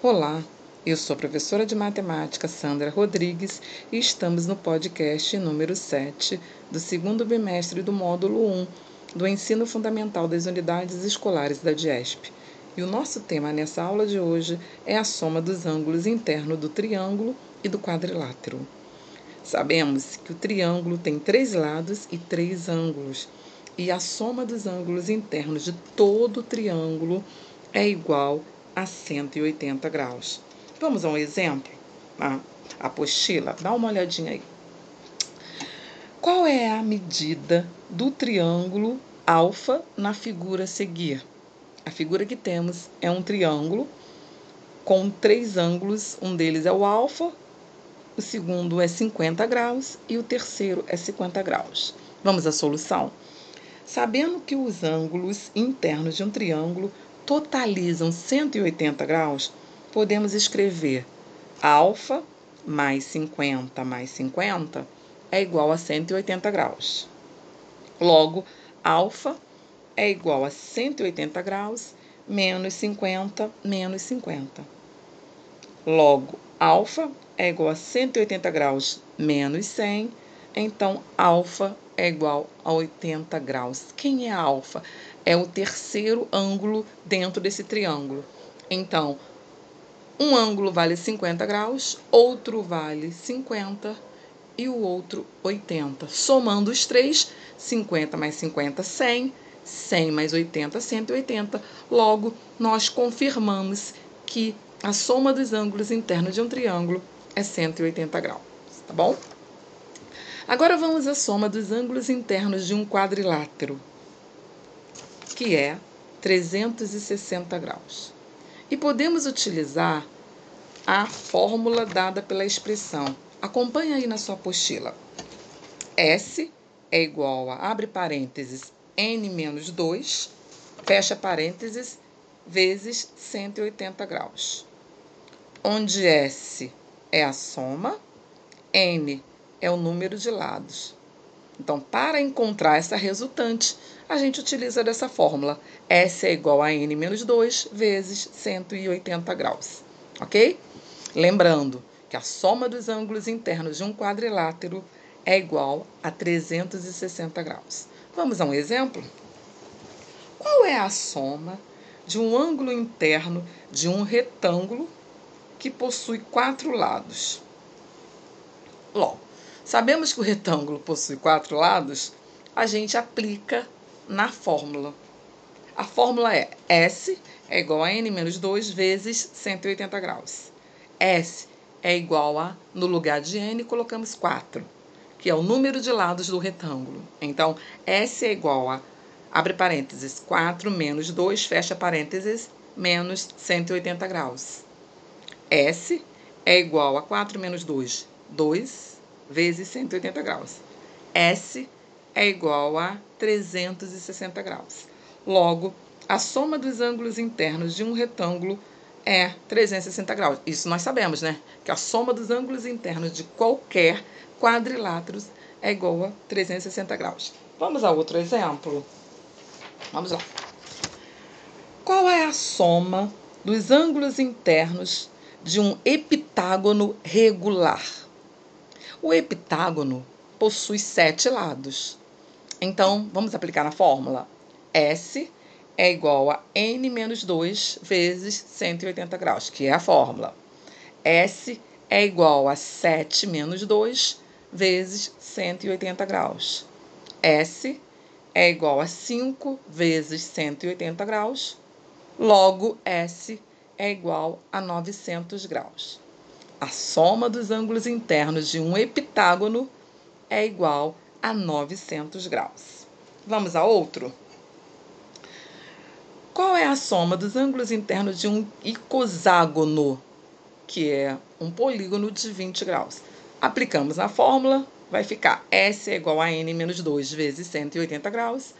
Olá, eu sou a professora de matemática Sandra Rodrigues e estamos no podcast número 7 do segundo bimestre do módulo 1 do Ensino Fundamental das Unidades Escolares da DIESP. E o nosso tema nessa aula de hoje é a soma dos ângulos internos do triângulo e do quadrilátero. Sabemos que o triângulo tem três lados e três ângulos, e a soma dos ângulos internos de todo o triângulo é igual a 180 graus. Vamos a um exemplo? A apostila, dá uma olhadinha aí. Qual é a medida do triângulo alfa na figura a seguir? A figura que temos é um triângulo com três ângulos, um deles é o alfa, o segundo é 50 graus e o terceiro é 50 graus. Vamos à solução? Sabendo que os ângulos internos de um triângulo totalizam 180 graus, podemos escrever alfa mais 50 mais 50 é igual a 180 graus. Logo, alfa é igual a 180 graus menos 50 menos 50. Logo, alfa é igual a 180 graus menos 100, então alfa é igual a 80 graus. Quem é alfa? É o terceiro ângulo dentro desse triângulo. Então, um ângulo vale 50 graus, outro vale 50 e o outro 80. Somando os três, 50 mais 50, 100, 100 mais 80, 180. Logo, nós confirmamos que a soma dos ângulos internos de um triângulo é 180 graus, tá bom? Agora vamos à soma dos ângulos internos de um quadrilátero que é 360 graus. E podemos utilizar a fórmula dada pela expressão. Acompanhe aí na sua apostila. S é igual a, abre parênteses, n menos 2, fecha parênteses, vezes 180 graus. Onde S é a soma, n é o número de lados. Então, para encontrar essa resultante, a gente utiliza dessa fórmula. S é igual a N menos 2 vezes 180 graus. Ok? Lembrando que a soma dos ângulos internos de um quadrilátero é igual a 360 graus. Vamos a um exemplo? Qual é a soma de um ângulo interno de um retângulo que possui quatro lados? Logo, Sabemos que o retângulo possui quatro lados, a gente aplica na fórmula. A fórmula é S é igual a N menos 2 vezes 180 graus. S é igual a, no lugar de N, colocamos 4, que é o número de lados do retângulo. Então, S é igual a, abre parênteses, 4 menos 2, fecha parênteses, menos 180 graus. S é igual a 4 menos 2, 2 vezes 180 graus. S é igual a 360 graus. Logo, a soma dos ângulos internos de um retângulo é 360 graus. Isso nós sabemos, né? Que a soma dos ângulos internos de qualquer quadrilátero é igual a 360 graus. Vamos a outro exemplo? Vamos lá. Qual é a soma dos ângulos internos de um heptágono regular? O heptágono possui sete lados. Então, vamos aplicar na fórmula. S é igual a n menos 2 vezes 180 graus, que é a fórmula. S é igual a 7 menos 2 vezes 180 graus. S é igual a 5 vezes 180 graus. Logo, S é igual a 900 graus a soma dos ângulos internos de um heptágono é igual a 900 graus. Vamos a outro? Qual é a soma dos ângulos internos de um icoságono, que é um polígono de 20 graus? Aplicamos na fórmula, vai ficar S é igual a N menos 2 vezes 180 graus.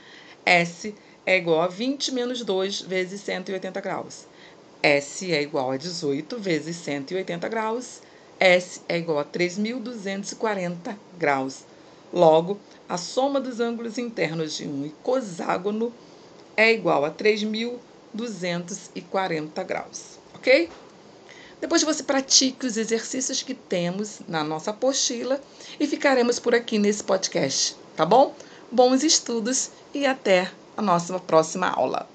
S é igual a 20 menos 2 vezes 180 graus. S é igual a 18 vezes 180 graus. S é igual a 3.240 graus. Logo, a soma dos ângulos internos de um icoságono é igual a 3.240 graus. Ok? Depois você pratique os exercícios que temos na nossa apostila e ficaremos por aqui nesse podcast, tá bom? Bons estudos e até a nossa próxima aula.